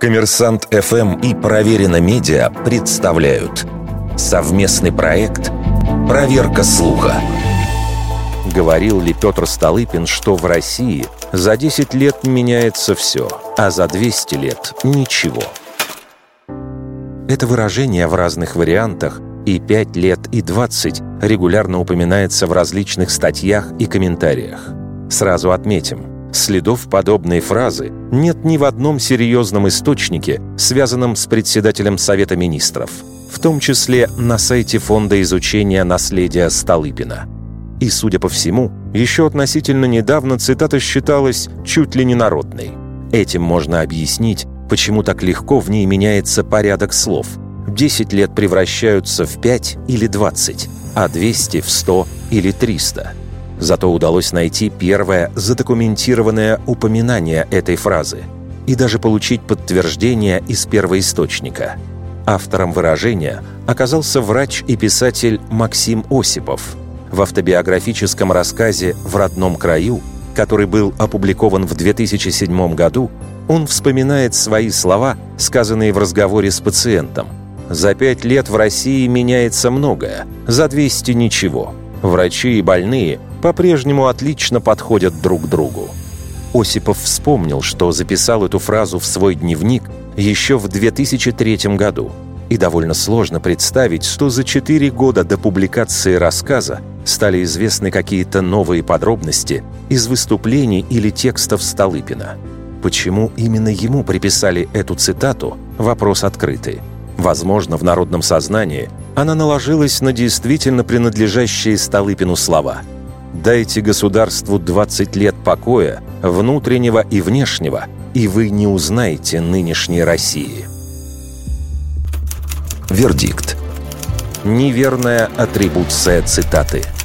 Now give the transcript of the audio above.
Коммерсант ФМ и Проверено Медиа представляют совместный проект «Проверка слуха». Говорил ли Петр Столыпин, что в России за 10 лет меняется все, а за 200 лет – ничего? Это выражение в разных вариантах и 5 лет, и 20 регулярно упоминается в различных статьях и комментариях. Сразу отметим – Следов подобной фразы нет ни в одном серьезном источнике, связанном с председателем Совета Министров, в том числе на сайте Фонда изучения наследия Столыпина. И, судя по всему, еще относительно недавно цитата считалась чуть ли не народной. Этим можно объяснить, почему так легко в ней меняется порядок слов. 10 лет превращаются в 5 или 20, а 200 в 100 или 300. Зато удалось найти первое задокументированное упоминание этой фразы и даже получить подтверждение из первоисточника. Автором выражения оказался врач и писатель Максим Осипов. В автобиографическом рассказе «В родном краю», который был опубликован в 2007 году, он вспоминает свои слова, сказанные в разговоре с пациентом. «За пять лет в России меняется многое, за 200 – ничего. Врачи и больные по-прежнему отлично подходят друг другу. Осипов вспомнил, что записал эту фразу в свой дневник еще в 2003 году. И довольно сложно представить, что за четыре года до публикации рассказа стали известны какие-то новые подробности из выступлений или текстов Столыпина. Почему именно ему приписали эту цитату – вопрос открытый. Возможно, в народном сознании она наложилась на действительно принадлежащие Столыпину слова – Дайте государству 20 лет покоя, внутреннего и внешнего, и вы не узнаете нынешней России. Вердикт. Неверная атрибуция цитаты –